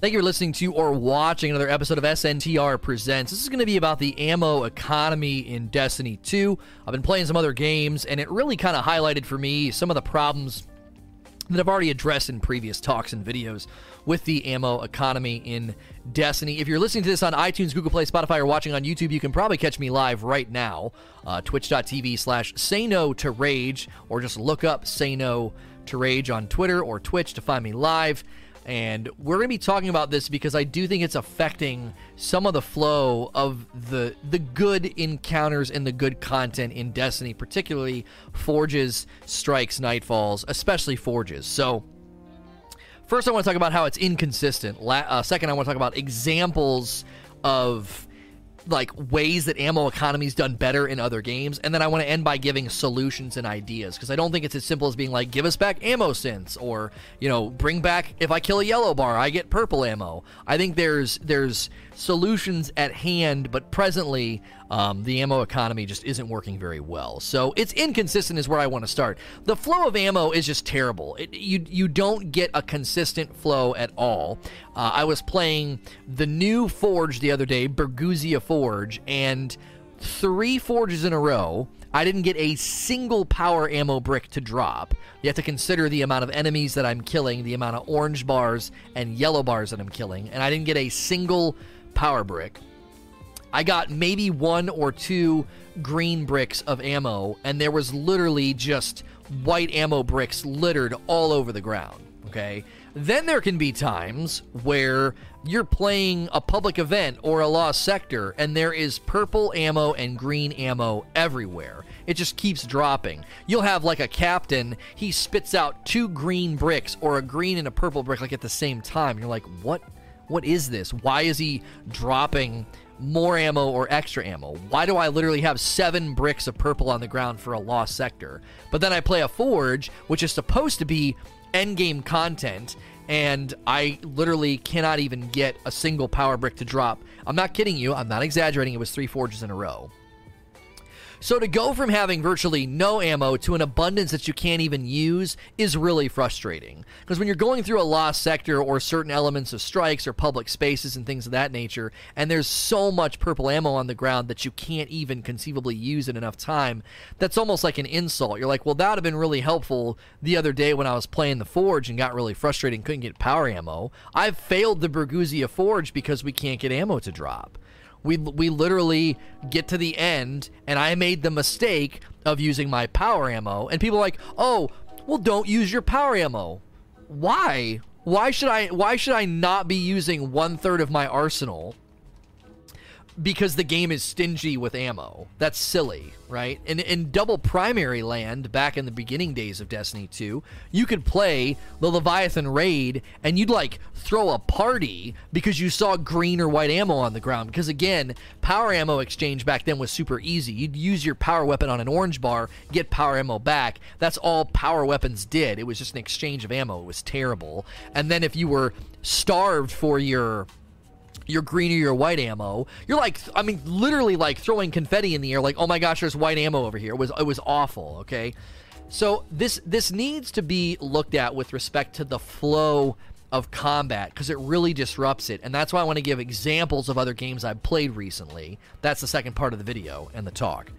Thank you for listening to or watching another episode of SNTR Presents. This is going to be about the ammo economy in Destiny 2. I've been playing some other games, and it really kind of highlighted for me some of the problems that I've already addressed in previous talks and videos with the ammo economy in Destiny. If you're listening to this on iTunes, Google Play, Spotify, or watching on YouTube, you can probably catch me live right now. Uh, Twitch.tv slash say no to rage, or just look up say no to rage on Twitter or Twitch to find me live. And we're going to be talking about this because I do think it's affecting some of the flow of the the good encounters and the good content in Destiny, particularly Forges, Strikes, Nightfalls, especially Forges. So, first, I want to talk about how it's inconsistent. La- uh, second, I want to talk about examples of like ways that ammo economy's done better in other games and then i want to end by giving solutions and ideas because i don't think it's as simple as being like give us back ammo synths or you know bring back if i kill a yellow bar i get purple ammo. I think there's there's solutions at hand but presently um, the ammo economy just isn't working very well so it's inconsistent is where i want to start the flow of ammo is just terrible it, you you don't get a consistent flow at all uh, i was playing the new forge the other day bergusia forge and three forges in a row I didn't get a single power ammo brick to drop. You have to consider the amount of enemies that I'm killing, the amount of orange bars and yellow bars that I'm killing, and I didn't get a single power brick. I got maybe one or two green bricks of ammo, and there was literally just white ammo bricks littered all over the ground. Okay. Then there can be times where you're playing a public event or a lost sector and there is purple ammo and green ammo everywhere. It just keeps dropping. You'll have like a captain, he spits out two green bricks or a green and a purple brick like at the same time. You're like, "What what is this? Why is he dropping more ammo or extra ammo? Why do I literally have seven bricks of purple on the ground for a lost sector? But then I play a forge, which is supposed to be endgame content, and I literally cannot even get a single power brick to drop. I'm not kidding you. I'm not exaggerating. It was three forges in a row. So to go from having virtually no ammo to an abundance that you can't even use is really frustrating. Because when you're going through a lost sector or certain elements of strikes or public spaces and things of that nature, and there's so much purple ammo on the ground that you can't even conceivably use in enough time, that's almost like an insult. You're like, well, that would have been really helpful the other day when I was playing the Forge and got really frustrated and couldn't get power ammo. I've failed the Bergusia Forge because we can't get ammo to drop we we literally get to the end and I made the mistake of using my power ammo and people are like, "Oh, well don't use your power ammo." Why? Why should I why should I not be using one third of my arsenal because the game is stingy with ammo. That's silly, right? And in double primary land, back in the beginning days of Destiny 2, you could play the Leviathan raid and you'd like throw a party because you saw green or white ammo on the ground. Because again, power ammo exchange back then was super easy. You'd use your power weapon on an orange bar, get power ammo back. That's all power weapons did. It was just an exchange of ammo. It was terrible. And then if you were starved for your your green or your white ammo. You're like, I mean, literally like throwing confetti in the air, like, oh my gosh, there's white ammo over here. It was it was awful. Okay, so this this needs to be looked at with respect to the flow of combat because it really disrupts it, and that's why I want to give examples of other games I've played recently. That's the second part of the video and the talk.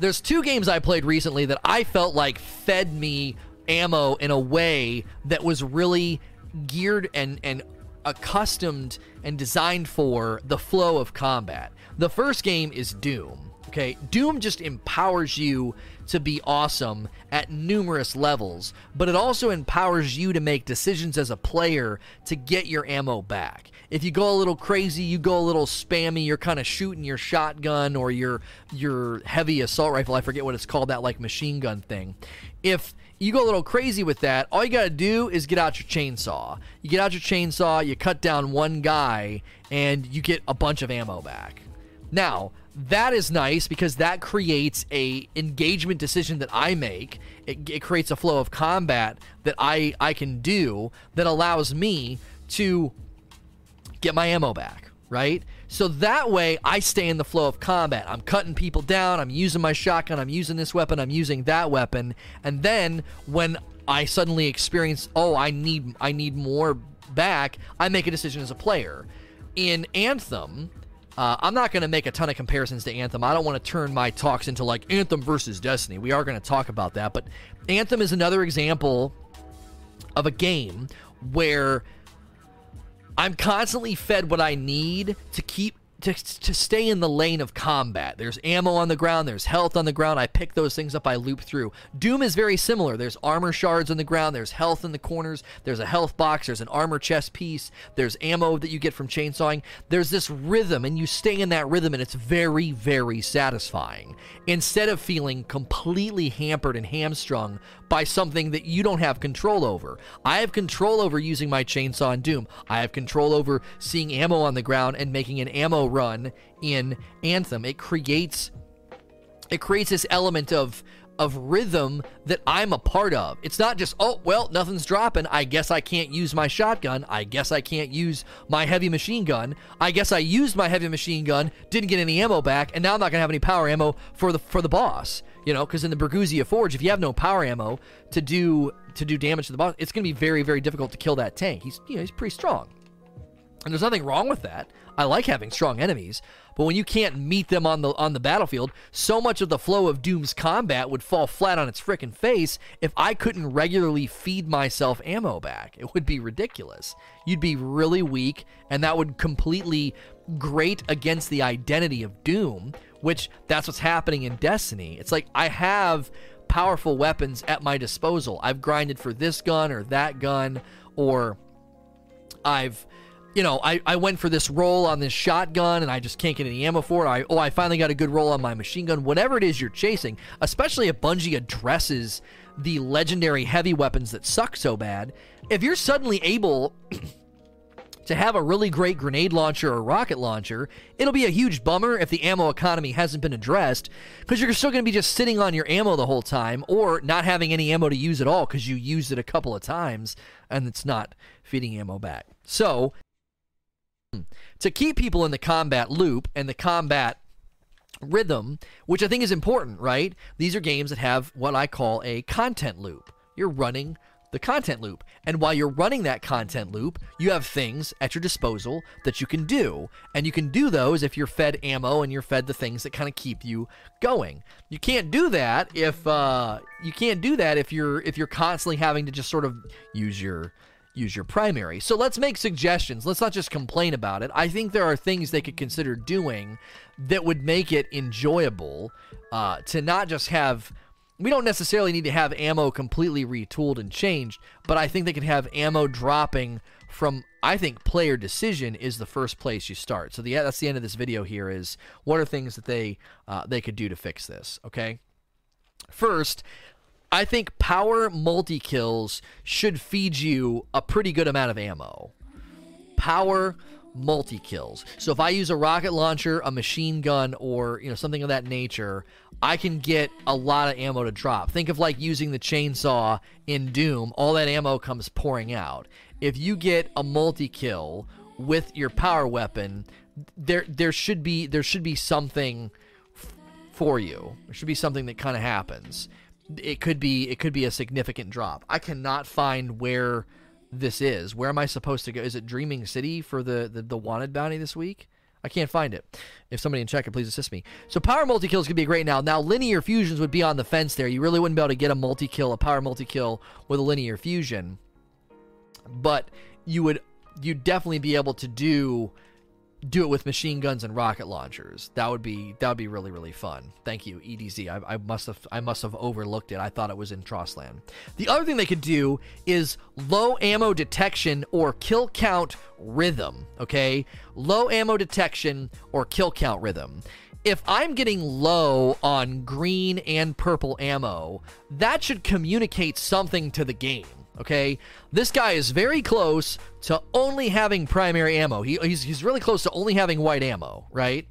There's two games I played recently that I felt like fed me ammo in a way that was really geared and and accustomed and designed for the flow of combat. The first game is Doom. Okay, Doom just empowers you to be awesome at numerous levels, but it also empowers you to make decisions as a player to get your ammo back. If you go a little crazy, you go a little spammy, you're kind of shooting your shotgun or your your heavy assault rifle, I forget what it's called, that like machine gun thing. If you go a little crazy with that. All you got to do is get out your chainsaw. You get out your chainsaw, you cut down one guy, and you get a bunch of ammo back. Now, that is nice because that creates a engagement decision that I make. It, it creates a flow of combat that I I can do that allows me to get my ammo back, right? So that way, I stay in the flow of combat. I'm cutting people down. I'm using my shotgun. I'm using this weapon. I'm using that weapon. And then when I suddenly experience, oh, I need, I need more back, I make a decision as a player. In Anthem, uh, I'm not going to make a ton of comparisons to Anthem. I don't want to turn my talks into like Anthem versus Destiny. We are going to talk about that, but Anthem is another example of a game where I'm constantly fed what I need to keep to, to stay in the lane of combat. There's ammo on the ground, there's health on the ground. I pick those things up, I loop through. Doom is very similar. There's armor shards on the ground, there's health in the corners, there's a health box, there's an armor chest piece, there's ammo that you get from chainsawing. There's this rhythm, and you stay in that rhythm, and it's very, very satisfying. Instead of feeling completely hampered and hamstrung by something that you don't have control over. I have control over using my chainsaw in Doom. I have control over seeing ammo on the ground and making an ammo run in Anthem. It creates it creates this element of of rhythm that I'm a part of. It's not just, oh, well, nothing's dropping. I guess I can't use my shotgun. I guess I can't use my heavy machine gun. I guess I used my heavy machine gun, didn't get any ammo back, and now I'm not going to have any power ammo for the for the boss. You know, because in the Bergusia Forge, if you have no power ammo to do to do damage to the boss, it's going to be very very difficult to kill that tank. He's you know he's pretty strong, and there's nothing wrong with that. I like having strong enemies, but when you can't meet them on the on the battlefield, so much of the flow of Doom's combat would fall flat on its frickin' face if I couldn't regularly feed myself ammo back. It would be ridiculous. You'd be really weak, and that would completely grate against the identity of Doom, which that's what's happening in Destiny. It's like I have powerful weapons at my disposal. I've grinded for this gun or that gun, or I've you know, I, I went for this roll on this shotgun and I just can't get any ammo for it. I, oh, I finally got a good roll on my machine gun. Whatever it is you're chasing, especially if Bungie addresses the legendary heavy weapons that suck so bad, if you're suddenly able to have a really great grenade launcher or rocket launcher, it'll be a huge bummer if the ammo economy hasn't been addressed because you're still going to be just sitting on your ammo the whole time or not having any ammo to use at all because you used it a couple of times and it's not feeding ammo back. So, to keep people in the combat loop and the combat rhythm, which I think is important, right? These are games that have what I call a content loop. You're running the content loop. And while you're running that content loop, you have things at your disposal that you can do. And you can do those if you're fed ammo and you're fed the things that kind of keep you going. You can't do that if uh, you can't do that if you're if you're constantly having to just sort of use your use your primary. So let's make suggestions. Let's not just complain about it. I think there are things they could consider doing that would make it enjoyable uh, to not just have. We don't necessarily need to have ammo completely retooled and changed, but I think they could have ammo dropping from. I think player decision is the first place you start. So the that's the end of this video. Here is what are things that they uh, they could do to fix this. Okay. First, I think power multi kills should feed you a pretty good amount of ammo. Power multi kills. So if I use a rocket launcher, a machine gun, or you know something of that nature, I can get a lot of ammo to drop. Think of like using the chainsaw in Doom. All that ammo comes pouring out. If you get a multi kill with your power weapon, there there should be there should be something f- for you. There should be something that kind of happens it could be it could be a significant drop. I cannot find where this is. Where am I supposed to go? Is it Dreaming City for the the, the wanted bounty this week? I can't find it. If somebody in check it, please assist me. So power multi kills could be great now. Now linear fusions would be on the fence there. You really wouldn't be able to get a multi kill, a power multi kill with a linear fusion, but you would You'd definitely be able to do do it with machine guns and rocket launchers. That would be that would be really really fun. Thank you EDZ. I, I must have I must have overlooked it. I thought it was in Trostland. The other thing they could do is low ammo detection or kill count rhythm. Okay, low ammo detection or kill count rhythm. If I'm getting low on green and purple ammo, that should communicate something to the game okay? This guy is very close to only having primary ammo. He, he's, he's really close to only having white ammo, right?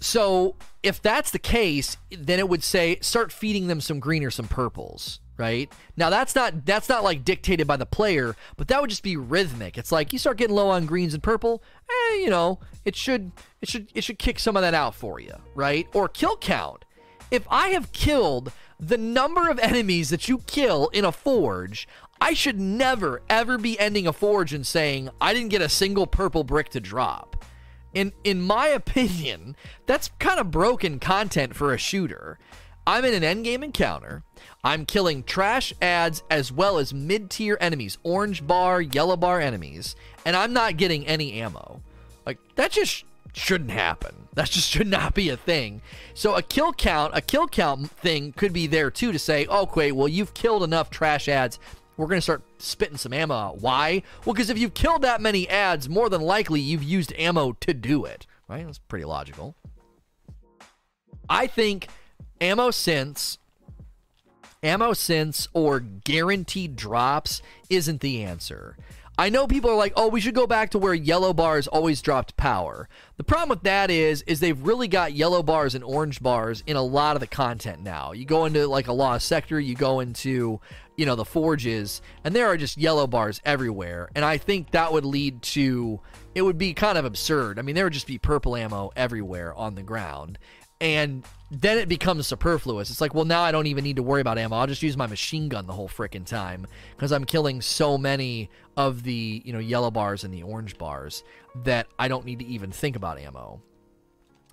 So if that's the case, then it would say start feeding them some green or some purples, right? Now that's not that's not like dictated by the player, but that would just be rhythmic. It's like you start getting low on greens and purple, eh, you know, it should it should it should kick some of that out for you, right? Or kill count. If I have killed the number of enemies that you kill in a forge, I should never, ever be ending a forge and saying, I didn't get a single purple brick to drop. In, in my opinion, that's kind of broken content for a shooter. I'm in an endgame encounter. I'm killing trash ads as well as mid tier enemies, orange bar, yellow bar enemies, and I'm not getting any ammo. Like, that just shouldn't happen. That just should not be a thing. So a kill count, a kill count thing could be there too to say, oh, okay, well you've killed enough trash ads. We're to start spitting some ammo out. Why? Well, because if you've killed that many ads, more than likely you've used ammo to do it. Right? That's pretty logical. I think ammo synths, ammo synths, or guaranteed drops isn't the answer. I know people are like, "Oh, we should go back to where yellow bars always dropped power." The problem with that is is they've really got yellow bars and orange bars in a lot of the content now. You go into like a lost sector, you go into, you know, the forges, and there are just yellow bars everywhere. And I think that would lead to it would be kind of absurd. I mean, there would just be purple ammo everywhere on the ground. And then it becomes superfluous. It's like, well, now I don't even need to worry about ammo. I'll just use my machine gun the whole freaking time because I'm killing so many of the you know yellow bars and the orange bars that I don't need to even think about ammo.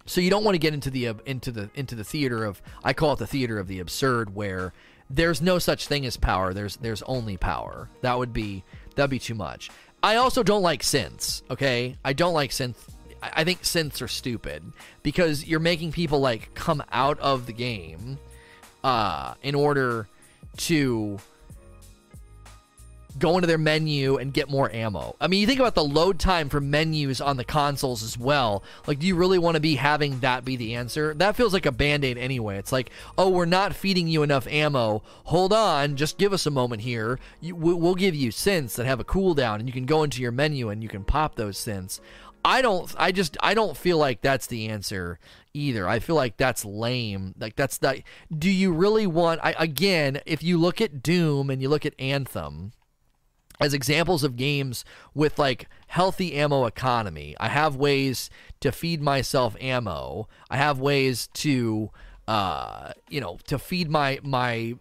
So you don't want to get into the uh, into the into the theater of I call it the theater of the absurd where there's no such thing as power. There's there's only power. That would be that'd be too much. I also don't like synths. Okay, I don't like synth I think synths are stupid because you're making people like come out of the game uh, in order to go into their menu and get more ammo. I mean, you think about the load time for menus on the consoles as well. Like, do you really want to be having that be the answer? That feels like a band aid anyway. It's like, oh, we're not feeding you enough ammo. Hold on, just give us a moment here. You, we'll give you synths that have a cooldown, and you can go into your menu and you can pop those synths. I don't I just I don't feel like that's the answer either. I feel like that's lame. Like that's that do you really want I again, if you look at Doom and you look at Anthem as examples of games with like healthy ammo economy, I have ways to feed myself ammo. I have ways to uh you know, to feed my my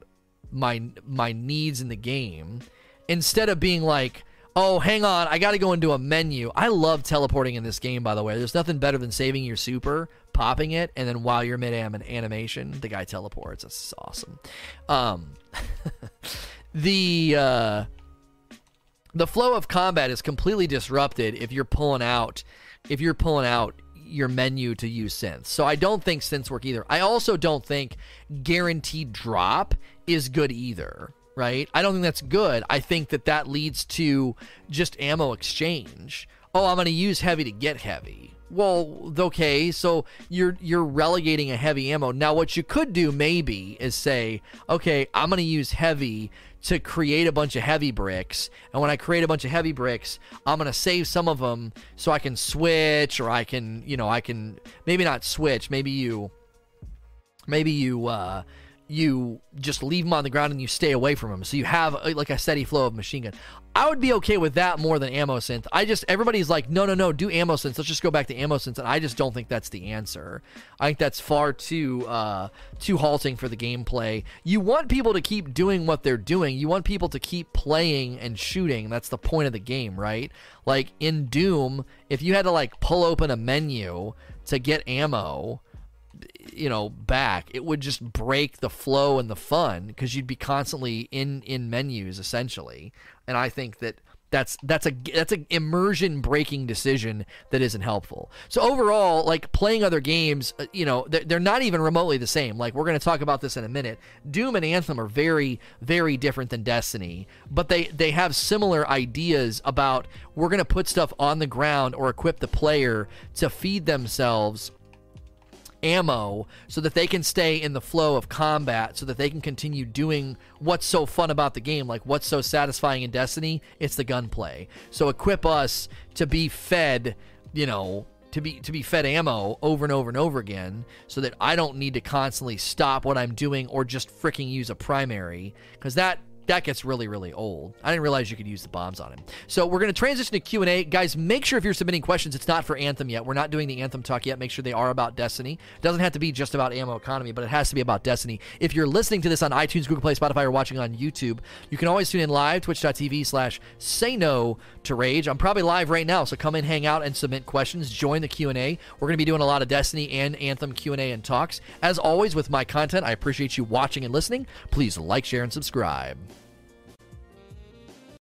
my my needs in the game instead of being like Oh, hang on. I got to go into a menu. I love teleporting in this game, by the way. There's nothing better than saving your super, popping it, and then while you're mid animation, the guy teleports. That's awesome. Um, the uh, the flow of combat is completely disrupted if you're pulling out if you're pulling out your menu to use synths. So I don't think synths work either. I also don't think guaranteed drop is good either right? I don't think that's good. I think that that leads to just ammo exchange. Oh, I'm going to use heavy to get heavy. Well, okay, so you're you're relegating a heavy ammo. Now what you could do maybe is say, okay, I'm going to use heavy to create a bunch of heavy bricks. And when I create a bunch of heavy bricks, I'm going to save some of them so I can switch or I can, you know, I can maybe not switch, maybe you maybe you uh you just leave them on the ground and you stay away from them. So you have like a steady flow of machine gun. I would be okay with that more than ammo synth. I just everybody's like, no, no, no, do ammo synth. Let's just go back to ammo synth, and I just don't think that's the answer. I think that's far too uh, too halting for the gameplay. You want people to keep doing what they're doing. You want people to keep playing and shooting. That's the point of the game, right? Like in Doom, if you had to like pull open a menu to get ammo you know back it would just break the flow and the fun because you'd be constantly in in menus essentially and i think that that's that's a that's an immersion breaking decision that isn't helpful. So overall, like playing other games, uh, you know, they're, they're not even remotely the same. Like we're going to talk about this in a minute. Doom and Anthem are very very different than Destiny, but they they have similar ideas about we're going to put stuff on the ground or equip the player to feed themselves ammo so that they can stay in the flow of combat so that they can continue doing what's so fun about the game like what's so satisfying in destiny it's the gunplay. So equip us to be fed you know to be to be fed ammo over and over and over again so that I don't need to constantly stop what I'm doing or just freaking use a primary because that that gets really really old. I didn't realize you could use the bombs on him. So we're going to transition to q&a guys make sure if you're submitting questions it's not for anthem yet. We're not doing the anthem talk yet. Make sure they are about destiny. It doesn't have to be just about ammo economy but it has to be about destiny. If you're listening to this on itunes google play spotify or watching on youtube you can always tune in live twitch.tv slash say no to rage. I'm probably live right now so come in hang out and submit questions. Join the q&a we're going to be doing a lot of destiny and anthem q&a and talks. As always with my content i appreciate you watching and listening. Please like share and subscribe